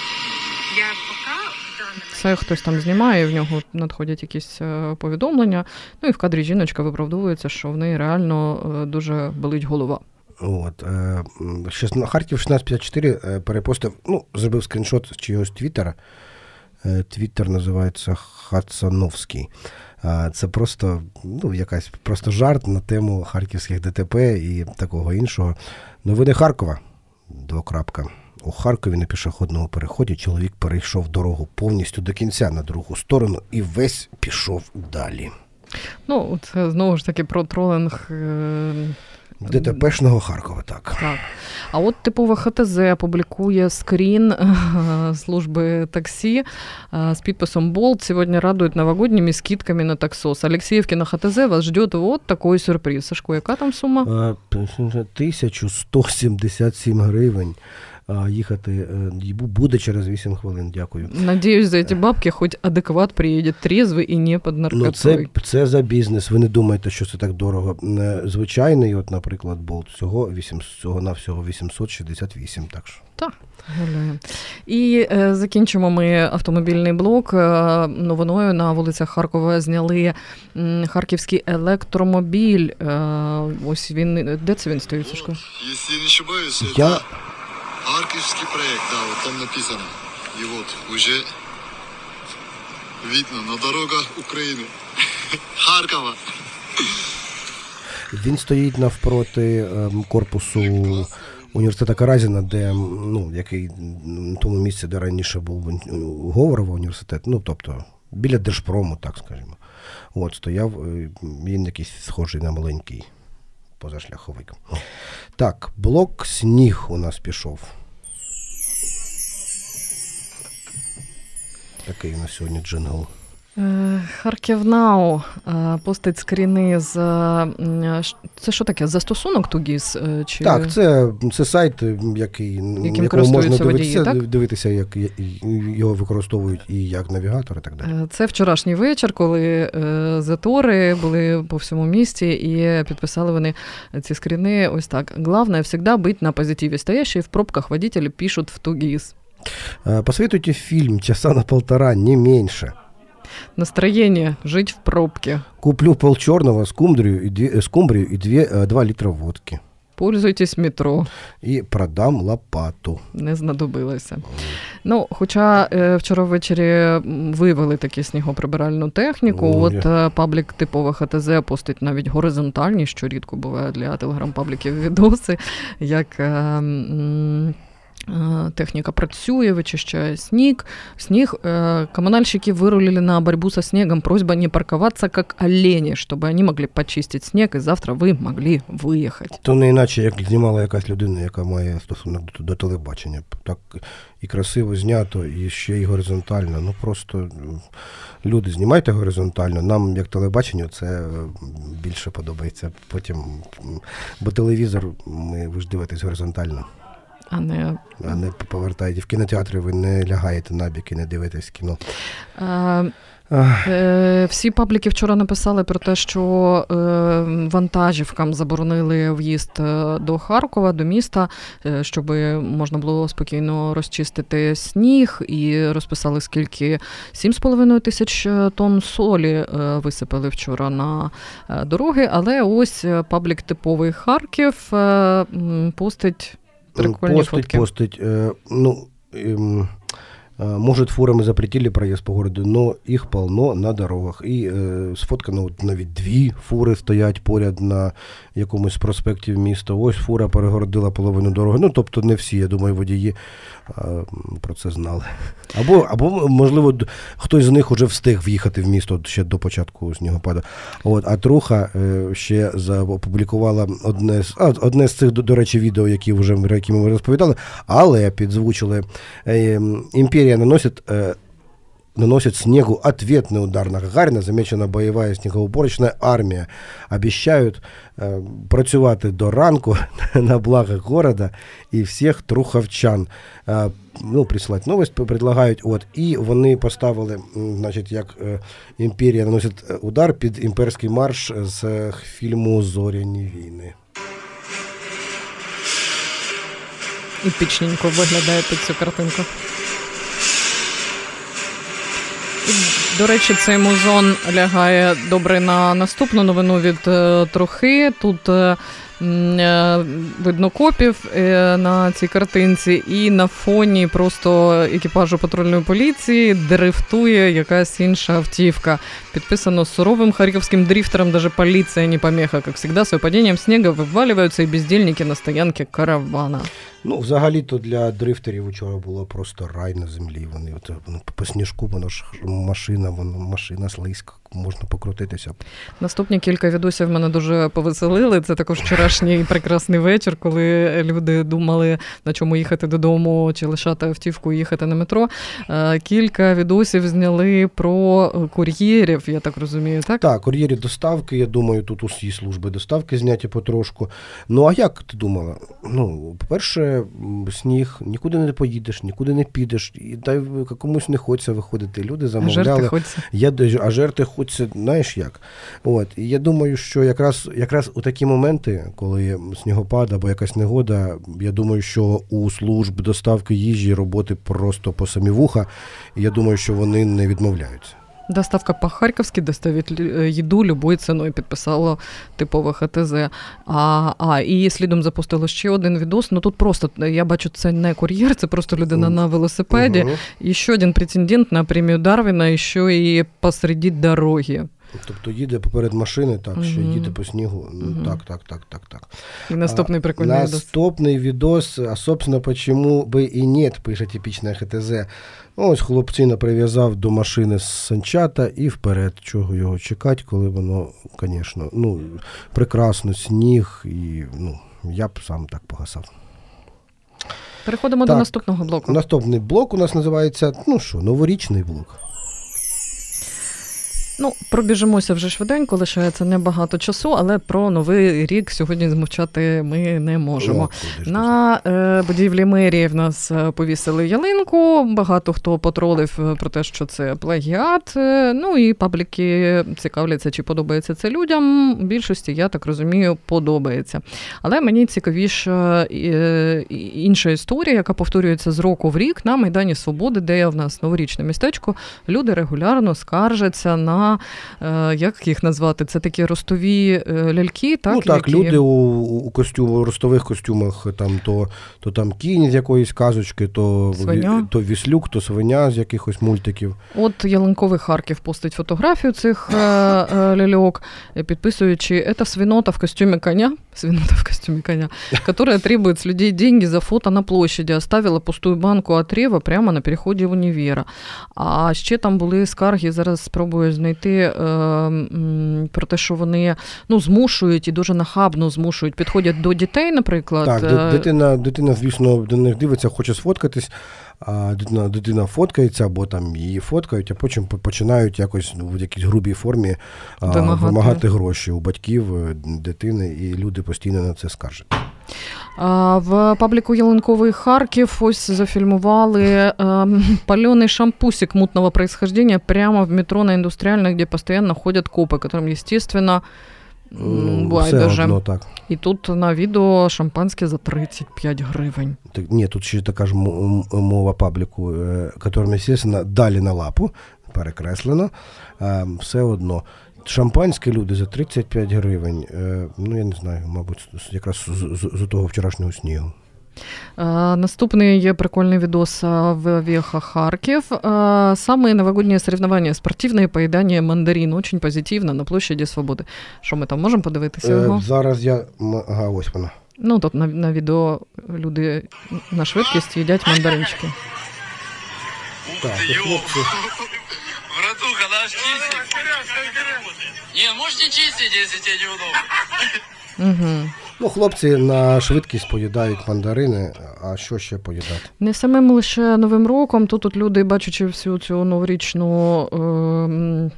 Я пока в данный Це хтось там знімає, і в нього надходять якісь е, повідомлення. Ну і в кадрі жіночка виправдовується, що в неї реально е, дуже болить голова. От, е, Харків 1654 е, перепостив, ну, зробив скріншот з чогось твіттера. Е, Твіттер називається Хацановський. Це просто ну, якась просто жарт на тему харківських ДТП і такого іншого. Новини Харкова. Двокрапка. У Харкові на пішохідному переході чоловік перейшов дорогу повністю до кінця на другу сторону і весь пішов далі. Ну, це знову ж таки про тролинг. ДТПшного Харкова, так. Так. А от типова ХТЗ публікує скрін е, служби таксі е, з підписом Болт. Сьогодні радують новогодніми скидками на таксос. Алексеевки на ХТЗ вас ждет вот такой сюрприз. Сашко, яка там сума? Е, 1177 гривень. Їхати е, буде через 8 хвилин. Дякую. Надеюсь, за эти бабки хоть адекват приедет трезвый и не под наркотой. Ну, це, це за бізнес. Ви не думаєте, що це так дорого. Е, Звичайний, от, наприклад, болт всього 8, всього на всього 868. Так що. Гуляємо. І е, закінчимо ми автомобільний блок. Е, новиною на вулицях Харкова зняли м, харківський електромобіль. Е, ось він. Де це він стоїть, Сашко? Если не ошибаюсь, Я- это Харьковский проект, да, вот там написано. И вот уже видно на дорогах Украины. <laughs> Харькова. Він стоїть навпроти ем, корпусу університету Каразіна, де ну, який м, тому місці, де раніше був Говорова університет, ну тобто біля Держпрому, так скажімо. От стояв, е, він якийсь схожий на маленький позашляховик. Так, блок сніг у нас пішов. Такий у нас сьогодні джингл. Е, Харків е, постить скріни з. е, Це що таке? Застосунок Тугіс? Чи... Так, це, це сайт, який, Яким якому можна дивитися, водії, так? дивитися, як його використовують і як навігатор, і так далі. Це вчорашній вечір, коли затори були по всьому місті, і підписали вони ці скріни. Ось так. Главное всегда быть на позитиве. Стоящие в пробках водители пишут в тугис. Е, Посоветуйте фільм часа на полтора, не менше Настроение жить в пробке. Куплю пол черного скумбрию и, две, э, скумбрию и две, э, 2 литра водки. Пользуйтесь метро. И продам лопату. Не знадобилося. Ну, хоча е, вчора ввечері м, вивели таку снігоприбиральну техніку. О, От є. е, паблік типове ХТЗ постить навіть горизонтальні, що рідко буває для телеграм-пабліків відоси, як. е, м, Э, техника працює, вычищая снег. Снег. Э, коммунальщики вырулили на борьбу со снегом. Просьба не парковаться как олени, чтобы они могли почистить снег, и завтра вы могли выехать. То не іначе, як знімала якась людина, яка має стосунок до, до телебачення. Так і красиво знято, і ще й горизонтально. Ну просто м, люди, знімайте горизонтально. Нам, як телебаченню, це е, більше подобається. Потім, м, бо телевізор, ми ви ж дивитесь горизонтально. А не А не повертаєте в кінотеатрі, ви не лягаєте на бік і не дивитесь кіно. Е, Ах, Е, Всі пабліки вчора написали про те, що е, вантажівкам заборонили в'їзд до Харкова, до міста, щоб можна було спокійно розчистити сніг, і розписали, скільки 7,5 тисяч тонн солі висипали вчора на дороги. Але ось паблік типовий Харків постить прикольні постить, фотки. постить. Э, ну, эм, э, может, фурами запретили проезд по городу, но їх полно на дорогах. І е, сфоткано от навіть дві фури стоять поряд на якомусь проспекті міста. Ось фура перегородила половину дороги. Ну, тобто не всі, я думаю, водії е, про це знали. Або, або можливо, хтось з них вже встиг в'їхати в місто ще до початку снігопаду. От, а Труха е, ще опублікувала одне з, одне з цих, до, речі, відео, які вже які ми розповідали, але підзвучили е, імперія наносить. Наносит снегу ответный удар на Гагарина. Замечена бойова снегоуборочна армія. Обіцяють е, працювати до ранку <laughs> на благо города і всіх труховчан. Е, ну, присилати новость предлагають. От, і вони поставили, значить, як е, імперія наносить е, удар під імперський марш з е, фільму Зоряні війни. Епічненько виглядає під цю картинку. І, До речі, цей музон лягає добре на наступну новину від е, трохи. Тут е, е, видно копів на цій картинці, і на фоні просто екіпажу патрульної поліції дрифтує якась інша автівка. Підписано суровим харьковским дрифтером даже полиция не помеха. Как всегда, с выпадением снега вываливаются и бездельники на стоянке каравана. Ну, взагалі-то для дрифтерів вчора було просто рай на землі. Вони от, ну, по сніжку, воно ж машина, воно машина слизька, можна покрутитися. Наступні кілька відосів мене дуже повеселили. Це також вчорашній прекрасний вечір, коли люди думали, на чому їхати додому, чи лишати автівку і їхати на метро. Е, Кілька відосів зняли про кур'єрів, я так розумію, так? Так, кур'єрі доставки, я думаю, тут усі служби доставки зняті потрошку. Ну а як ти думала? Ну, по-перше, сніг, нікуди не поїдеш, нікуди не підеш, і та комусь не хочеться виходити. Люди замовляли. хочеться. Я а жерти хочеться, знаєш як. От. І я думаю, що якраз, якраз у такі моменти, коли снігопад або якась негода, я думаю, що у служб доставки їжі роботи просто по самі вуха. І я думаю, що вони не відмовляються. Доставка по-харьковски доставить їду любою ціною, підписало типове ХТЗ. А, а і слідом запустило ще один відос. Ну тут просто я бачу, це не кур'єр, це просто людина на велосипеді. Мгм. Еще один претендент на премію Дарвіна, і що і посреди дороги. Тобто їде поперед машини, так, ще Мгм. їде по снігу. Мгм. Так, так, так, так, так. И наступный А, прикольный видос. Наступний відос, а собственно, почему би і нет, пише типічне ХТЗ. Ну, Ось хлопчина прив'язав до машини з санчата і вперед. Чого його чекати, коли воно, звісно, ну, прекрасно, сніг, і ну, я б сам так погасав. Переходимо Так. до наступного блоку. Наступний блок у нас називається, ну що, новорічний блок. Ну, пробіжимося вже швиденько, лишається небагато часу, але про новий рік сьогодні змовчати ми не можемо. Ж На е, будівлі мерії в нас е, повісили ялинку. Багато хто потролив е, про те, що це плагіат. Е, Ну і пабліки цікавляться, чи подобається це людям. Більшості, я так розумію, подобається. Але мені цікавіше е, інша історія, яка повторюється з року в рік на Майдані Свободи, де в нас новорічне містечко. Люди регулярно скаржаться на е, як їх назвати? Це такі ростові е, ляльки, так? ну так, які... люди у, у костюмах, у ростових костюмах, там то, то там кінь з якоїсь казочки, то, Свиня. то віслюк, то свиня з якихось мультиків. От Ялинковий Харків постить фотографію цих е, ляльок, підписуючи «Ета свинота в костюмі коня. свинота в костюме коня, которая требует с людей деньги за фото на площади, оставила пустую банку отрева прямо на переході універа. А ще там були скарги, зараз спробую знайти е, про те, що вони ну, змушують і дуже нахабно змушують, підходять до дітей, наприклад. Так, Е, дитина, дитина, звісно, до них дивиться, хоче сфоткатись, а дитина, дитина фоткається, або там її фоткають, а потім починають якось ну, в якійсь грубій формі Вимагати. вимагати гроші у батьків е, дитини, і люди постійно на це скаржать. А, В пабліку Ялинковий Харків ось зафільмували ем, паленый шампусик мутного происхождения прямо в метро на Индустриальной, где постоянно ходят копы, которым, естественно, м, Ну, все байдуже. одно так. І тут на відео шампанське за 35 гривень. Так, ні, тут ще така ж м- м- мова пабліку, е, которым, естественно, далі на лапу, перекреслено, е, все одно. Шампанське люди за 35 гривень. е, Ну, я не знаю, мабуть, якраз з, з, з того вчорашнього снігу. Е, Наступний є прикольний відос е, в Веха Харків. Е, Самые новогодние соревнования, спортивное поедание мандарин. Очень позитивно на площаді Свободи. Що ми там можемо подивитися Е, його? зараз я. Ага, ось вона. Ну, тут на, на відео люди на швидкість їдять мандаринчики. Так, хлопці. Братуха, наш чистик. Не, можете чистить, если тебе неудобно. Угу. Ну, хлопці на швидкість поїдають мандарини, а що ще поїдати? Не самим лише Новим роком. Тут от люди, бачачи всю цю новорічну. Е, м,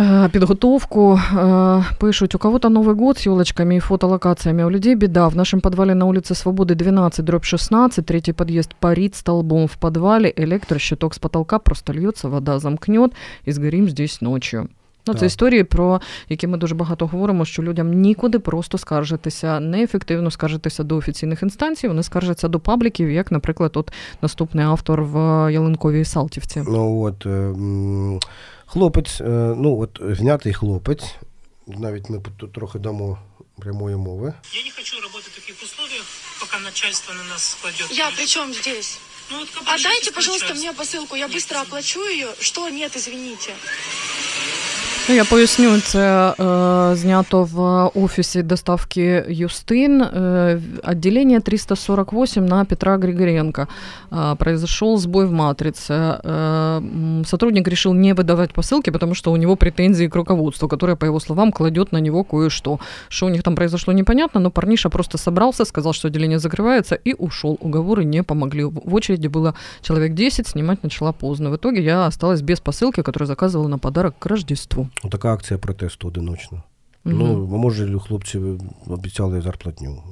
е, Підготовку е, пишуть, у кого-то Новый год с елочками и фотолокациями, а у людей беда. В нашем подвале на улице Свободы 12, дробь 16, третий подъезд парит столбом в подвале, электрощиток с потолка просто льется, вода замкнет, и сгорим здесь ночью. Ну, це історії, про які ми дуже багато говоримо, що людям нікуди просто скаржитися, неефективно скаржитися до офіційних інстанцій. Вони скаржаться до пабліків, як, наприклад, от наступний автор в Ялинковій Салтівці. Ну от е, хлопець, е, ну от знятий хлопець, навіть ми тут трохи дамо прямої мови. Я не хочу работать в таких условиях, пока начальство на нас кладет. Я при чем здесь? Ну, Отдайте, обращайтесь к пожалуйста, мне посылку, я быстро оплачу ее. Что? Нет, извините. Ну, я поясню, це е, знято в офісі доставки Юстин, е, отделение 348 на Петра Григоренко. Е, произошел сбой в матрице. Э, сотрудник решил не выдавать посылки, потому что у него претензии к руководству, которое, по его словам, кладет на него кое-что. Что у них там произошло, непонятно, но парниша просто собрался, сказал, что отделение закрывается, и ушел. Уговоры не помогли. В очереди было человек 10, снимать начала поздно. В итоге я осталась без посылки, которую заказывала на подарок к Рождеству. Така акція протесту одиночна. Мгм. Ну, може, хлопці обіцяли зарплатню.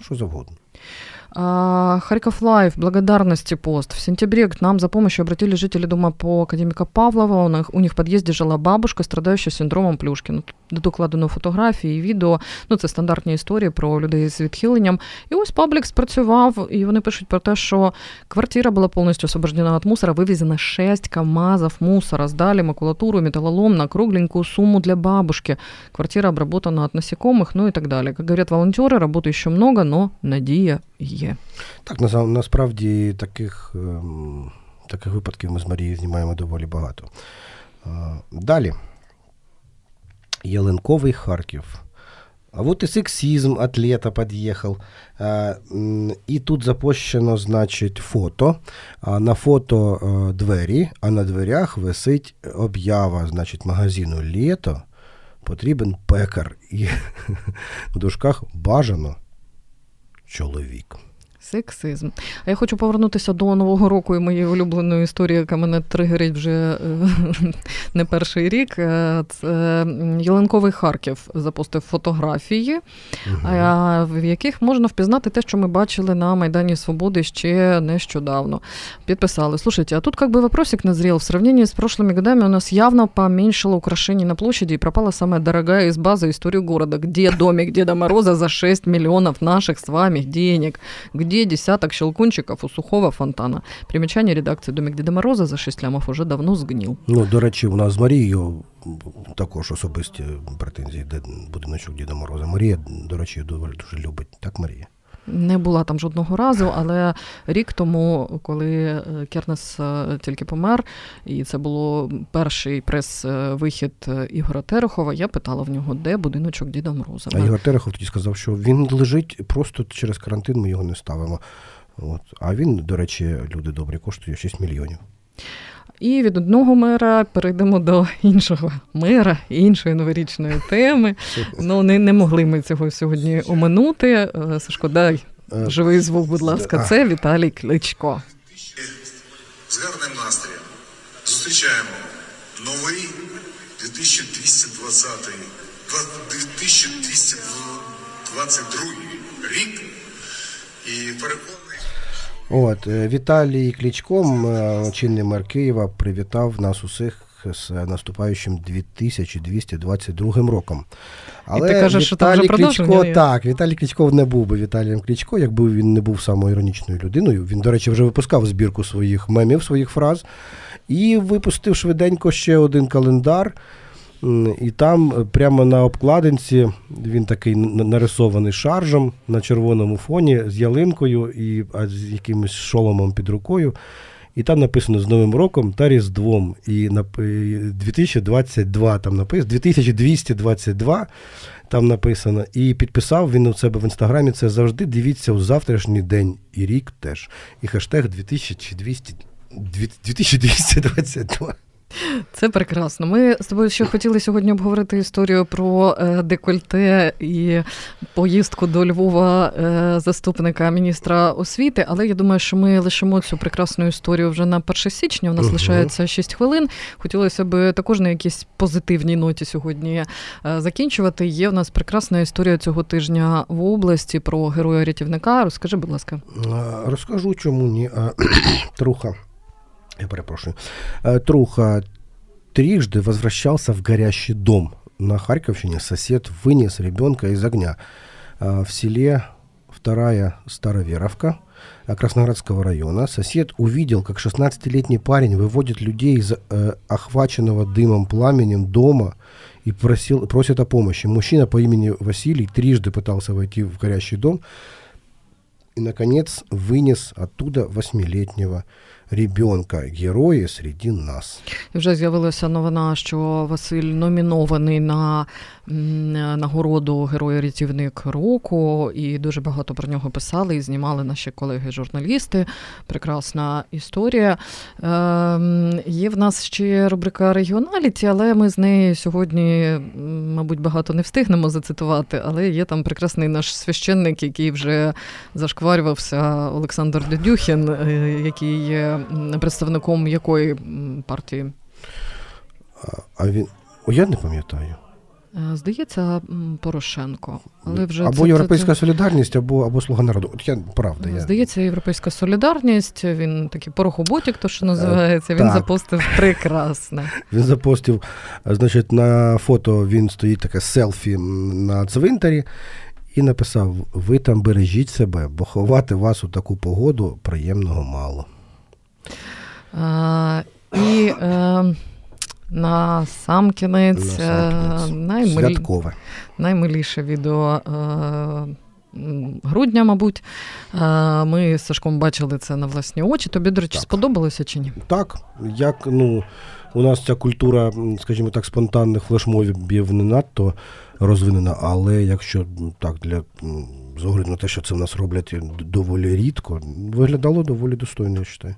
Що завгодно. А, Харьков Лайф, благодарности пост. В сентябре к нам за помощью обратились жители дома по академика Павлова. У них, у них в подъезде жила бабушка, страдающая синдромом Плюшкина. Тут докладено фотографії, і відео. Ну, це стандартні історії про людей з відхиленням. І ось паблік спрацював, і вони пишуть про те, що квартира була повністю освобождена від мусора, вивезено 6 КАМАЗов мусора, сдали макулатуру, металлолом на кругленькую сумму для бабушки. Квартира обработана от насекомых, ну и так далее. Как говорят волонтеры, работы еще много, но надія є. Так, на, насправді таких, ем, таких випадків ми з Марією знімаємо доволі багато. А, далі. Ялинковий Харків. А вот и сексизм от лета подъехал. І тут запущено, значить, фото. На фото е, двері, а на дверях висить об'ява, значить, магазину Лето. Потрібен пекар. І <laughs> в дужках бажано чоловік. Сексизм. А я хочу повернутися до Нового року і моєї улюбленої історії, яка мене тригерить вже е, <laughs> не перший рік. Е, Це м, Єленковий Харків запостив фотографії, а, в яких можна впізнати те, що ми бачили на Майдані Свободи ще нещодавно. Підписали. Слушайте, а тут как бы вопросик назрел. В сравнении с прошлыми годами у нас явно поменьшало украшений на площади и пропала самая дорогая изба за историю города. Где домик Деда Мороза за 6 миллионов наших с вами денег? Где десяток щелкунчиков у сухого фонтана? Примечание редакции «Домик Деда Мороза» за 6 лямов уже давно сгнил. Ну, до речі, у нас з також особисті претензії, де будиночок Діда Мороза. Марія, до речі, дуже любить. Так, Марія? Не була там жодного разу, але рік тому, коли е, Кернес е, тільки помер, і це було перший прес-вихід Ігора Терехова, я питала в нього, де будиночок Діда Мороза. А Ігор Терехов тоді сказав, що він лежить просто через карантин, ми його не ставимо. От. А він, до речі, люди добрі, коштує 6 мільйонів. І від одного мера перейдемо до іншого мера, іншої новорічної теми. Ну не, не могли ми цього сьогодні оминути. Е, Сашко, дай е, живий звук, будь ласка, це Віталій Кличко. З гарним настроєм зустрічаємо новий 2220 2222 рік і переконаний. От е, Віталій Клічком, е, чинний мер Києва, привітав нас усіх з наступаючим 2222 роком. Але І ти кажеш, Віталій що Клічко, так, Віталій Клічко не був би Віталієм Клічко, якби він не був самоіронічною людиною. Він, до речі, вже випускав збірку своїх мемів, своїх фраз, і випустив швиденько ще один календар. І там е, прямо на обкладинці він такий нарисований шаржем на червоному фоні з ялинкою і з якимось шоломом під рукою. І там написано з Новим роком та Різдвом. І 2022 там написано, 2222 там написано. І підписав він у себе в інстаграмі це завжди. Дивіться у завтрашній день і рік теж. І хештег 2200, 2222. Це прекрасно. Ми з тобою ще хотіли сьогодні обговорити історію про е, декольте і поїздку до Львова е, заступника міністра освіти, але я думаю, що ми лишимо цю прекрасну історію вже на 1 січня. У нас угу. лишається 6 хвилин. Хотілося б також на якійсь позитивній ноті сьогодні е, закінчувати. Є в нас прекрасна історія цього тижня в області про героя рятівника. Розкажи, будь ласка, розкажу, чому ні. <clears throat> Труха. Я перепрошую, э, Труха трижды возвращался в горящий дом. На Харьковщине сосед вынес ребенка из огня. Э, в селе вторая Староверовка э, Красноградского района сосед увидел, как 16-летний парень выводит людей из э, охваченного дымом пламенем дома и просил, просит о помощи. Мужчина по имени Василий трижды пытался войти в горящий дом и, наконец, вынес оттуда восьмилетнего ребенка, герої серед нас. І вже з'явилася новина, що Василь номінований на нагороду Героя рятівник року, і дуже багато про нього писали і знімали наші колеги-журналісти. Прекрасна історія. Е, Є в нас ще рубрика регіоналіті, але ми з неї сьогодні, мабуть, багато не встигнемо зацитувати. Але є там прекрасний наш священник, який вже зашкварювався Олександр Дедюхін, е, який є представником якої партії? А він. Я не пам'ятаю. Е, здається, Порошенко. Але вже Або це, Європейська це... Солідарність, або або Слуга народу. От я правда. Я... Здається, Європейська Солідарність, він такий порохоботік, то що називається, він так. запостив прекрасне. Він запостив, значить, на фото він стоїть таке селфі на цвинтарі і написав: Ви там бережіть себе, бо ховати вас у таку погоду приємного мало. А, І е, на сам кінець, на е, наймилі... наймиліше відео. Е, Грудня, мабуть, е, ми з Сашком бачили це на власні очі. Тобі, до речі, так. сподобалося чи ні? Так, як ну, у нас ця культура, скажімо так, спонтанних флешмобів не надто розвинена, але якщо так для з огляду на те, що це в нас роблять доволі рідко, виглядало доволі достойно, я вважаю.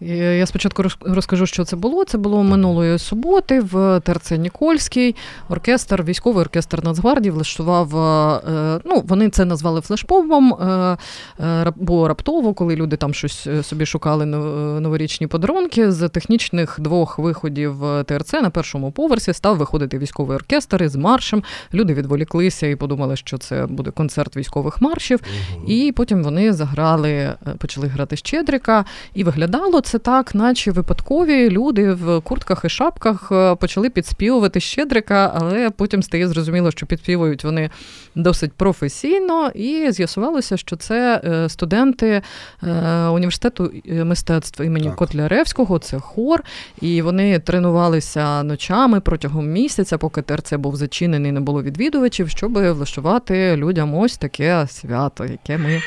Я спочатку розкажу, що це було. Це було минулої суботи в ТРЦ Нікольський. Оркестр, військовий оркестр Нацгвардії влаштував. Е, ну, вони це назвали флешмобом, е, е, бо раптово, коли люди там щось собі шукали новорічні подарунки, з технічних двох виходів ТРЦ на першому поверсі став виходити військовий оркестр із маршем. Люди відволіклися і подумали, що це буде концерт військових маршів. Угу. І потім вони заграли, почали грати Щедрика і виглядали виглядало це так, наче випадкові люди в куртках і шапках е, почали підспівувати Щедрика, але потім стає зрозуміло, що підспівують вони досить професійно, і з'ясувалося, що це е, студенти е, університету мистецтва імені так. Котляревського, це хор, і вони тренувалися ночами протягом місяця, поки ТРЦ був зачинений, не було відвідувачів, щоб влаштувати людям ось таке свято, яке ми.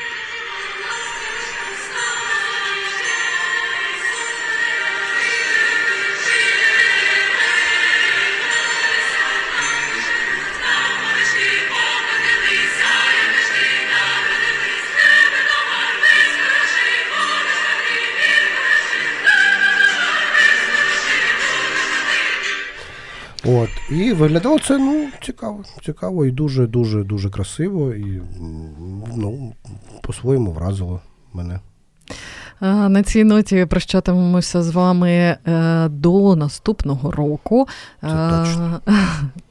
От, І виглядало це ну, цікаво, цікаво і дуже-дуже дуже красиво, і ну, по-своєму вразило мене. На цій ноті прощатимемося з вами е, до наступного року. Це точно.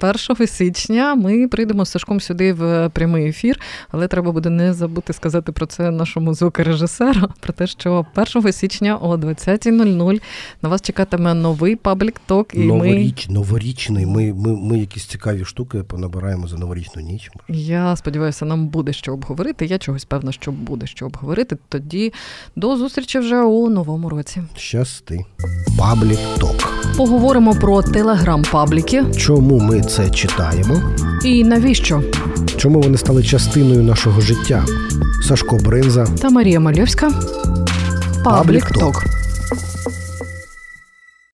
<laughs> 1 січня ми прийдемо з Сашком сюди в прямий ефір, але треба буде не забути сказати про це нашому звукорежисеру, <laughs> про те, що 1 січня о 20.00 на вас чекатиме новий Public Talk. І Новоріч, ми... Новорічний. Ми, ми, ми якісь цікаві штуки понабираємо за новорічну ніч. Я сподіваюся, нам буде що обговорити. Я чогось певна, що буде що обговорити. Тоді до зустрічі зустрічі вже у новому році. Щасти. Public Talk. Поговоримо про телеграм-пабліки. Чому ми це читаємо? І навіщо? Чому вони стали частиною нашого життя? Сашко Бринза та Марія Мальовська. Паблік Ток.